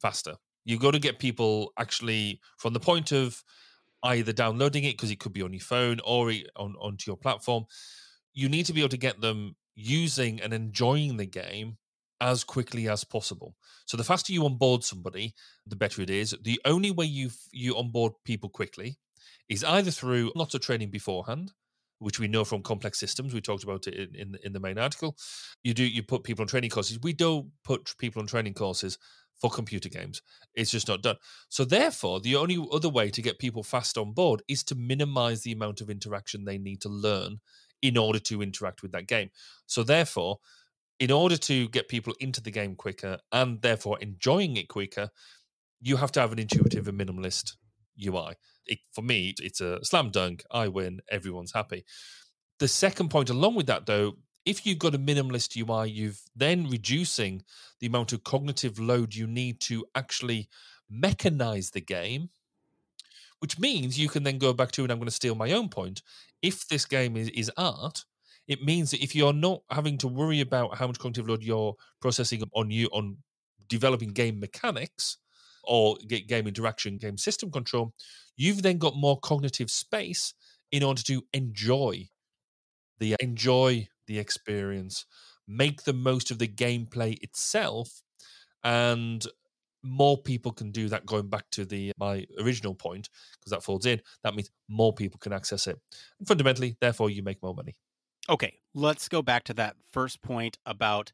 faster. You've got to get people actually from the point of either downloading it because it could be on your phone or on onto your platform. You need to be able to get them using and enjoying the game as quickly as possible. So the faster you onboard somebody, the better it is. The only way you you onboard people quickly is either through lots of training beforehand, which we know from complex systems. We talked about it in, in, in the main article. You do you put people on training courses. We don't put people on training courses for computer games. It's just not done. So therefore, the only other way to get people fast on board is to minimize the amount of interaction they need to learn in order to interact with that game. So therefore, in order to get people into the game quicker and therefore enjoying it quicker, you have to have an intuitive and minimalist UI. It, for me, it's a slam dunk. I win. Everyone's happy. The second point, along with that, though, if you've got a minimalist UI, you've then reducing the amount of cognitive load you need to actually mechanize the game, which means you can then go back to, and I'm going to steal my own point. If this game is, is art, it means that if you're not having to worry about how much cognitive load you're processing on you on developing game mechanics or game interaction, game system control, you've then got more cognitive space in order to enjoy the enjoy the experience, make the most of the gameplay itself, and more people can do that. Going back to the my original point because that folds in that means more people can access it. And fundamentally therefore you make more money okay let's go back to that first point about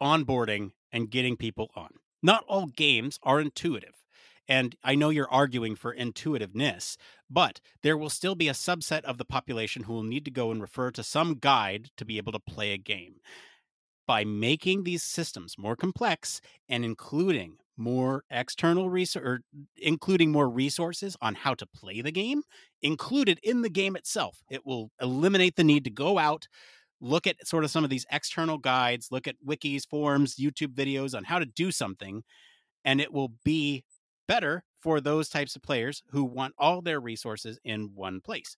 onboarding and getting people on not all games are intuitive and I know you're arguing for intuitiveness, but there will still be a subset of the population who will need to go and refer to some guide to be able to play a game. By making these systems more complex and including more external resource including more resources on how to play the game included in the game itself it will eliminate the need to go out look at sort of some of these external guides look at wikis forums youtube videos on how to do something and it will be better for those types of players who want all their resources in one place.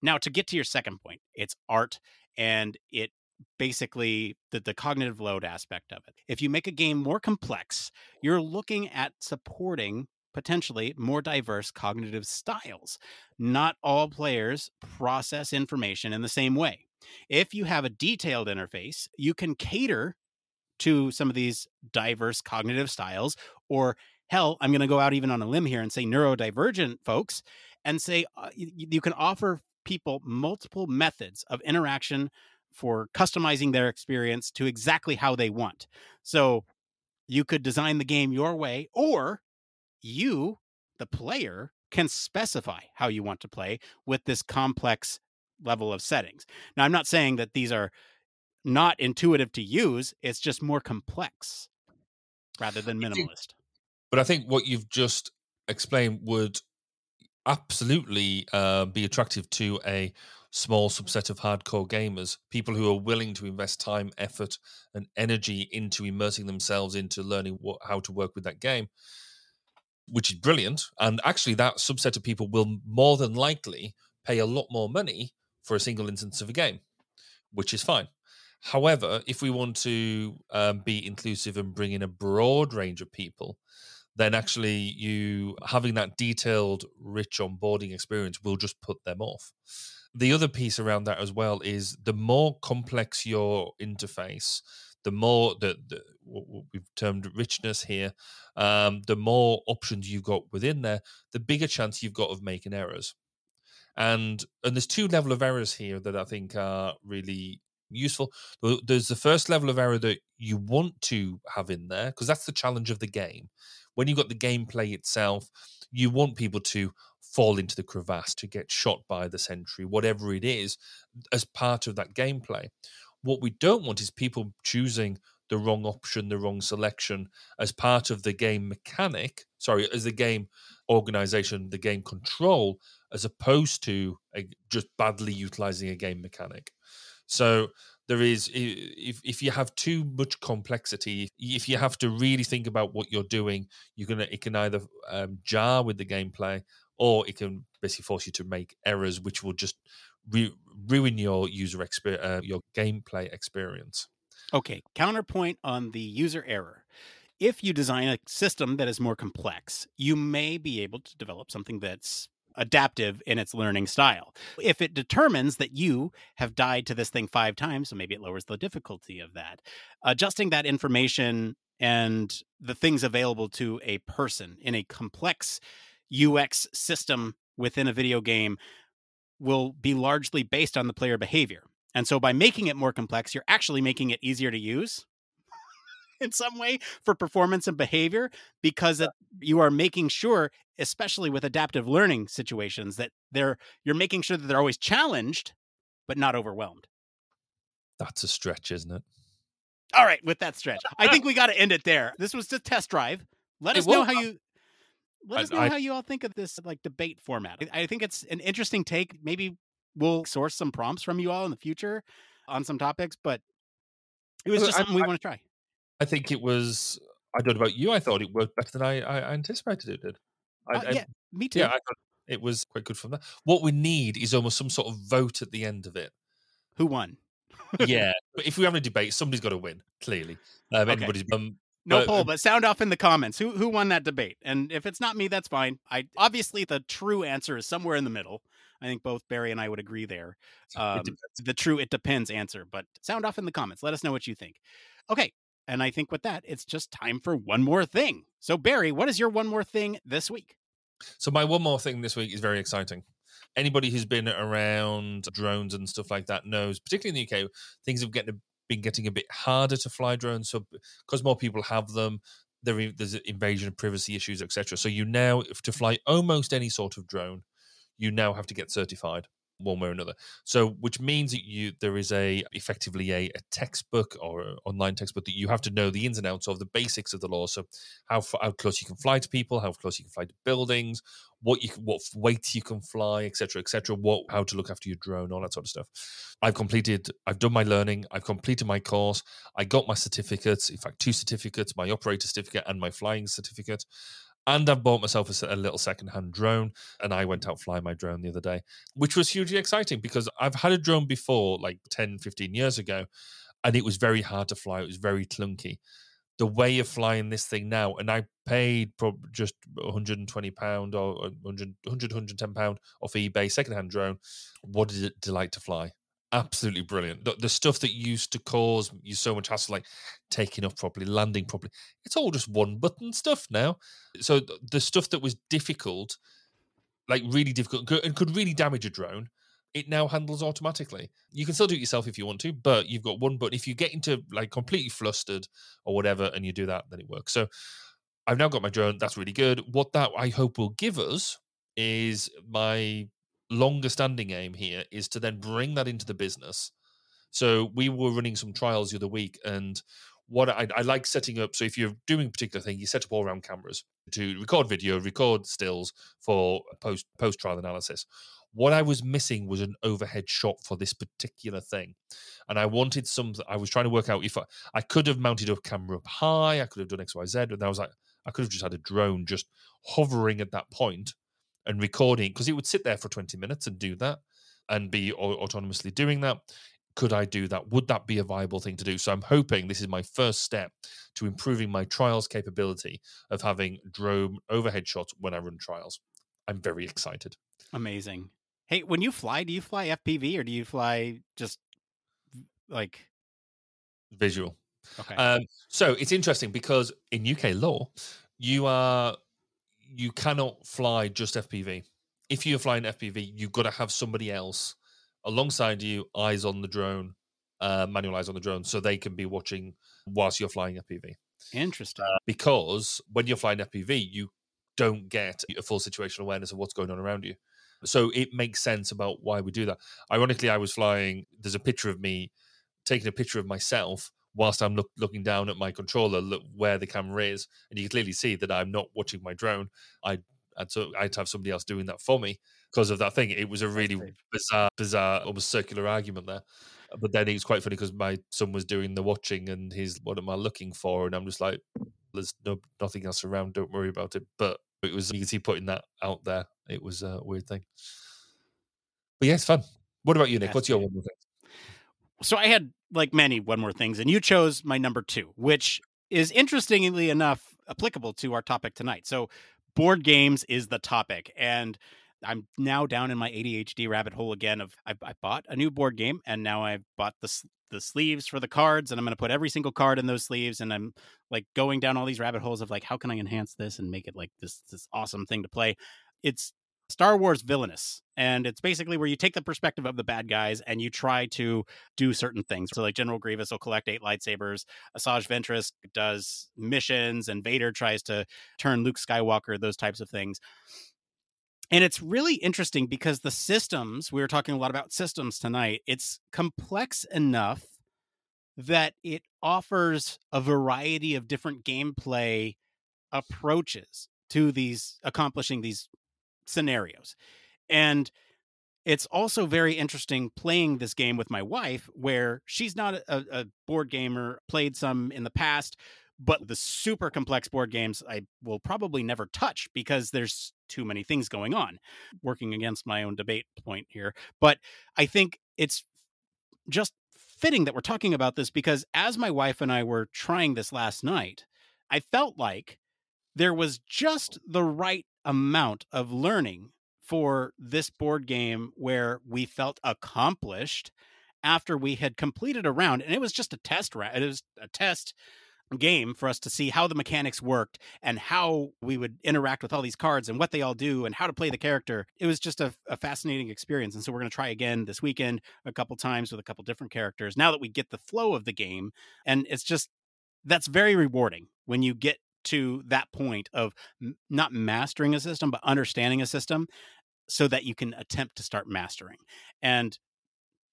Now, to get to your second point, it's art and it basically the, the cognitive load aspect of it. If you make a game more complex, you're looking at supporting potentially more diverse cognitive styles. Not all players process information in the same way. If you have a detailed interface, you can cater to some of these diverse cognitive styles or hell, I'm going to go out even on a limb here and say neurodivergent folks and say uh, you, you can offer people multiple methods of interaction for customizing their experience to exactly how they want. So you could design the game your way, or you, the player, can specify how you want to play with this complex level of settings. Now, I'm not saying that these are not intuitive to use, it's just more complex rather than minimalist. But I think what you've just explained would absolutely uh, be attractive to a small subset of hardcore gamers, people who are willing to invest time, effort, and energy into immersing themselves into learning what, how to work with that game, which is brilliant. And actually, that subset of people will more than likely pay a lot more money for a single instance of a game, which is fine. However, if we want to um, be inclusive and bring in a broad range of people, then actually you having that detailed, rich onboarding experience will just put them off. The other piece around that as well is the more complex your interface, the more what we've termed richness here, um, the more options you've got within there, the bigger chance you've got of making errors. And and there's two level of errors here that I think are really useful. There's the first level of error that you want to have in there because that's the challenge of the game when you've got the gameplay itself, you want people to fall into the crevasse, to get shot by the sentry, whatever it is, as part of that gameplay. What we don't want is people choosing the wrong option, the wrong selection as part of the game mechanic, sorry, as the game organization, the game control, as opposed to a, just badly utilizing a game mechanic. So there is if if you have too much complexity if you have to really think about what you're doing you're gonna it can either um, jar with the gameplay or it can basically force you to make errors which will just re- ruin your user experience uh, your gameplay experience okay counterpoint on the user error if you design a system that is more complex you may be able to develop something that's adaptive in its learning style. If it determines that you have died to this thing five times, so maybe it lowers the difficulty of that. Adjusting that information and the things available to a person in a complex UX system within a video game will be largely based on the player behavior. And so by making it more complex, you're actually making it easier to use in some way for performance and behavior because you are making sure especially with adaptive learning situations that they're you're making sure that they're always challenged but not overwhelmed that's a stretch isn't it All right, with that stretch, I think we got to end it there. This was just test drive. Let It us know how you. Let us know I- how you all think of this like debate format. I I think it's an interesting take. Maybe we'll source some prompts from you all in the future on some topics, but it was just something we I- want to try. I think it was. I don't know about you. I thought it worked better than I, I anticipated it did. I, Uh, yeah, me too. yeah, I thought it was quite good from that. What we need is almost some sort of vote at the end of it. Who won? yeah, but if we have a debate, somebody's got to win. Clearly, um, Okay. anybody's. Um, No but- poll, but sound off in the comments. Who who won that debate? And if it's not me, that's fine. I obviously the true answer is somewhere in the middle. I think both Barry and I would agree there. Um, the true it depends answer, but sound off in the comments. Let us know what you think. Okay. And I think with that, it's just time for one more thing. So Barry, what is your one more thing this week? So my one more thing this week is very exciting. Anybody who's been around drones and stuff like that knows, particularly in the UK, things have getting been getting a bit harder to fly drones. So because more people have them, there there's invasion of privacy issues, etc. So you now, to fly almost any sort of drone, you now have to get certified one way or another. So which means that you there is a effectively a, a textbook or a online textbook that you have to know the ins and outs of the basics of the law. So how how close you can fly to people, how close you can fly to buildings, what you what weight you can fly, etc., etc. What how to look after your drone, all that sort of stuff. I've completed. I've done my learning. I've completed my course. I got my certificates. In fact, two certificates: my operator certificate and my flying certificate. And I've bought myself a little second-hand drone, and I went out flying my drone the other day, which was hugely exciting because I've had a drone before, like 10, 15 years ago, and it was very hard to fly. It was very clunky the way of flying this thing now, and I paid probably just 120 pound or uh, 100, 100 110 pound off eBay secondhand drone. What did it delight to fly? Absolutely brilliant. The, the stuff that used to cause you so much hassle, like taking off properly, landing properly, it's all just one button stuff now. So th- the stuff that was difficult, like really difficult, and could really damage a drone, it now handles automatically. You can still do it yourself if you want to, but you've got one button. If you get into like completely flustered or whatever, and you do that, then it works. So I've now got my drone. That's really good. What that I hope will give us is my longer standing aim here is to then bring that into the business. So we were running some trials the other week, and what I, I like setting up. So if you're doing a particular thing, you set up all around cameras to record video, record stills for post post trial analysis. What I was missing was an overhead shot for this particular thing, and I wanted something. I was trying to work out if I, I could have mounted a camera up high, I could have done X, Y, Z, and I was like, I could have just had a drone just hovering at that point and recording because it would sit there for 20 minutes and do that and be autonomously doing that. Could I do that? Would that be a viable thing to do? So I'm hoping this is my first step to improving my trials capability of having drone overhead shots when I run trials. I'm very excited. Amazing. Hey, when you fly, do you fly FPV or do you fly just like Visual. okay? Um, so it's interesting because in UK law, you are you cannot fly just FPV. If you're flying FPV, you've got to have somebody else alongside you, eyes on the drone, uh, manual eyes on the drone, so they can be watching whilst you're flying FPV. Interesting. Because when you're flying FPV, you don't get a full situational awareness of what's going on around you. So it makes sense about why we do that. Ironically, I was flying. There's a picture of me taking a picture of myself whilst I'm look, looking down at my controller, look where the camera is, and you can clearly see that I'm not watching my drone. I had to, I had to have somebody else doing that for me because of that thing. It was a really bizarre, bizarre, almost circular argument there. Uh, but then it was quite funny because my son was doing the watching, and he's, "What am I looking for?" And I'm just like, "There's no nothing else around. Don't worry about it." But it was you can see putting that out there. It was a weird thing. But yeah, it's fun. What about you, Nick? What's your one more thing? so I had like many one more things, and you chose my number two, which is interestingly enough applicable to our topic tonight. So, board games is the topic, and I'm now down in my ADHD rabbit hole again. Of I, I bought a new board game, and now I've bought the the sleeves for the cards, and I'm going to put every single card in those sleeves, and I'm like going down all these rabbit holes of like how can I enhance this and make it like this this awesome thing to play. It's Star Wars Villainous. And it's basically where you take the perspective of the bad guys and you try to do certain things. So, like General Grievous will collect eight lightsabers, Asajj Ventress does missions, and Vader tries to turn Luke Skywalker, those types of things. And it's really interesting because the systems, we were talking a lot about systems tonight, it's complex enough that it offers a variety of different gameplay approaches to these accomplishing these scenarios. And it's also very interesting playing this game with my wife, where she's not a, a, board gamer, played some in the past, but the super complex board games I will probably never touch because there's too many things going on. Working against my own debate point here. But I think it's just fitting that we're talking about this because as my wife and I were trying this last night, I felt like there was just the right amount of learning for this board game where we felt accomplished after we had completed a round and it was just a test round it was a test game for us to see how the mechanics worked and how we would interact with all these cards and what they all do and how to play the character. It was just a, a fascinating experience. And so we're going to try again this weekend a couple times with a couple different characters now that we get the flow of the game. And it's just that's very rewarding when you get to that point of not mastering a system, but understanding a system so that you can attempt to start mastering. And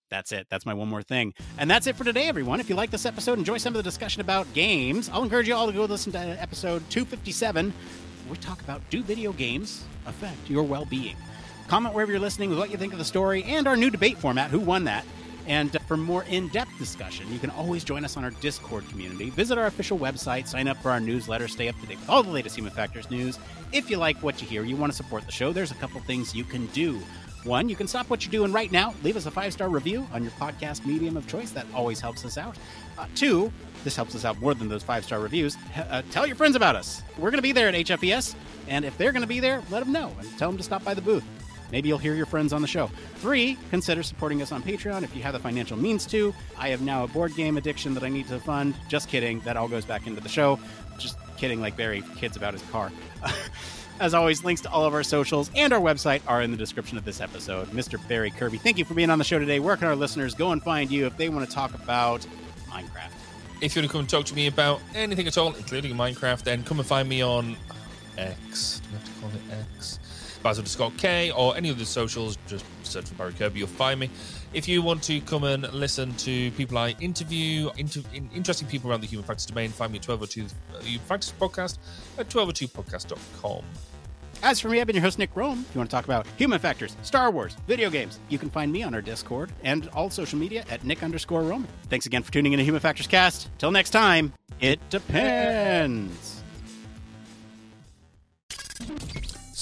that's it. That's my one more thing. And that's it for today, everyone. If you like this episode, enjoy some of the discussion about games, I'll encourage you all to go listen to uh, episode 257. We talk about do video games affect your well being? Comment wherever you're listening with what you think of the story and our new debate format, Who Won That? And for more in depth discussion, you can always join us on our Discord community. Visit our official website, sign up for our newsletter, stay up to date with all the latest Human Factors news. If you like what you hear, you want to support the show, there's a couple things you can do. One, you can stop what you're doing right now, leave us a five star review on your podcast medium of choice. That always helps us out. Uh, two, this helps us out more than those five star reviews. Uh, tell your friends about us. We're going to be there at HFES, and if they're going to be there, let them know and tell them to stop by the booth. Maybe you'll hear your friends on the show. Three, consider supporting us on Patreon if you have the financial means to. I have now a board game addiction that I need to fund. Just kidding. That all goes back into the show. Just kidding, like Barry kids about his car. As always, links to all of our socials and our website are in the description of this episode. Mr. Barry Kirby, thank you for being on the show today. Where can our listeners go and find you if they want to talk about Minecraft? If you want to come and talk to me about anything at all, including Minecraft, then come and find me on X. Do we have to call it X? Baz underscore K or any of the socials, just search for Barry Kirby, you'll find me. If you want to come and listen to people I interview, inter- interesting people around the Human Factors domain, find me at 1202 uh, Human Factors Podcast at 1202podcast.com. As for me, I've been your host, Nick Roome. If you want to talk about human factors, Star Wars, video games, you can find me on our Discord and all social media at Nick underscore Roome. Thanks again for tuning in to Human Factors Cast. Till next time, it depends.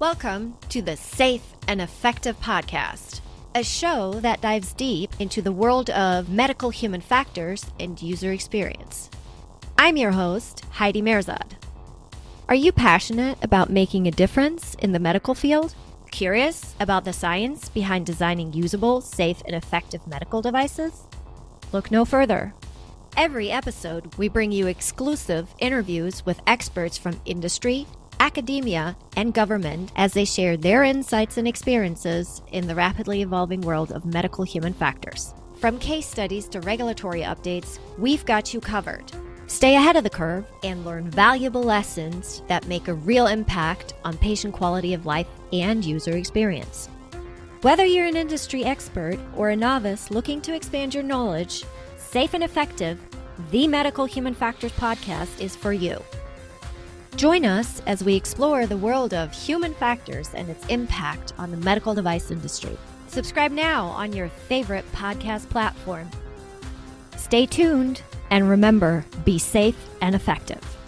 Welcome to the Safe and Effective Podcast, a show that dives deep into the world of medical human factors and user experience. I'm your host, Heidi Mehrzad. Are you passionate about making a difference in the medical field? Curious about the science behind designing usable, safe, and effective medical devices? Look no further. Every episode, we bring you exclusive interviews with experts from industry, academia, and government as they share their insights and experiences in the rapidly evolving world of medical human factors. From case studies to regulatory updates, we've got you covered. Stay ahead of the curve and learn valuable lessons that make a real impact on patient quality of life and user experience. Whether you're an industry expert or a novice looking to expand your knowledge, Safe and Effective, the Medical Human Factors podcast is for you. Join us as we explore the world of human factors and its impact on the medical device industry. Subscribe now on your favorite podcast platform Stay tuned and remember be safe and effective.